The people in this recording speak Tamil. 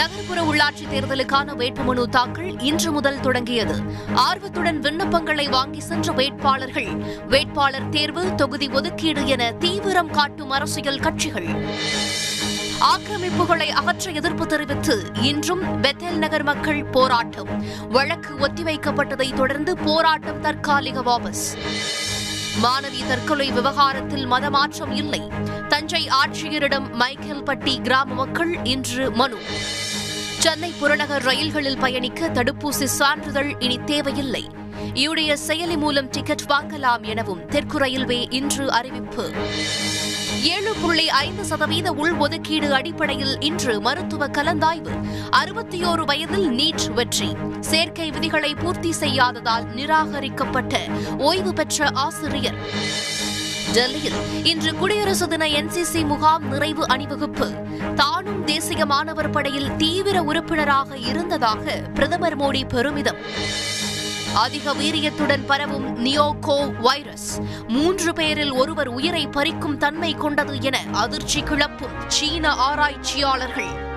நகர்ப்புற உள்ளாட்சி தேர்தலுக்கான வேட்புமனு தாக்கல் இன்று முதல் தொடங்கியது. ஆர்வத்துடன் விண்ணப்பங்களை வாங்கி சென்ற வேட்பாளர்கள் வேட்பாளர் தேர்வு தொகுதி ஒதுக்கீடு என தீவிரம் காட்டும் அரசியல் கட்சிகள். ஆக்கிரமிப்புகளை அகற்ற எதிர்ப்பு தெரிவித்து இன்றும் பெத்தேல் நகர் மக்கள் போராட்டம். வழக்கு ஒத்திவைக்கப்பட்டதை தொடர்ந்து போராட்டம் தற்காலிக வாபஸ். மாணவி தற்கொலை விவகாரத்தில் மதமாற்றம் இல்லை. தஞ்சை ஆட்சியரிடம் மைக்கேல்பட்டி கிராம மக்கள் இன்று மனு. சென்னை புறநகர் ரயில்களில் பயணிக்க தடுப்பூசி சான்றிதழ் இனி தேவையில்லை. யுடைய செயலி மூலம் டிக்கெட் வாங்கலாம் எனவும் தெற்கு ரயில்வே இன்று அறிவிப்பு. ஏழு புள்ளி ஐந்து சதவீத உள்ஒதுக்கீடு அடிப்படையில் இன்று மருத்துவ கலந்தாய்வு. அறுபத்தியோரு வயதில் நீட் வெற்றி. சேர்க்கை விதிகளை பூர்த்தி செய்யாததால் நிராகரிக்கப்பட்ட ஓய்வு பெற்ற ஆசிரியர். டெல்லியில் இன்று குடியரசு தின என்சிசி முகாம் நிறைவு அணிவகுப்பு. தானும் தேசிய மாணவர் படையில் தீவிர உறுப்பினராக இருந்ததாக பிரதமர் மோடி பெருமிதம். அதிக வீரியத்துடன் பரவும் நியோகோ வைரஸ். மூன்று பேரில் ஒருவர் உயிரை பறிக்கும் தன்மை கொண்டது என அதிர்ச்சி கிளப்பும் சீன ஆராய்ச்சியாளர்கள்.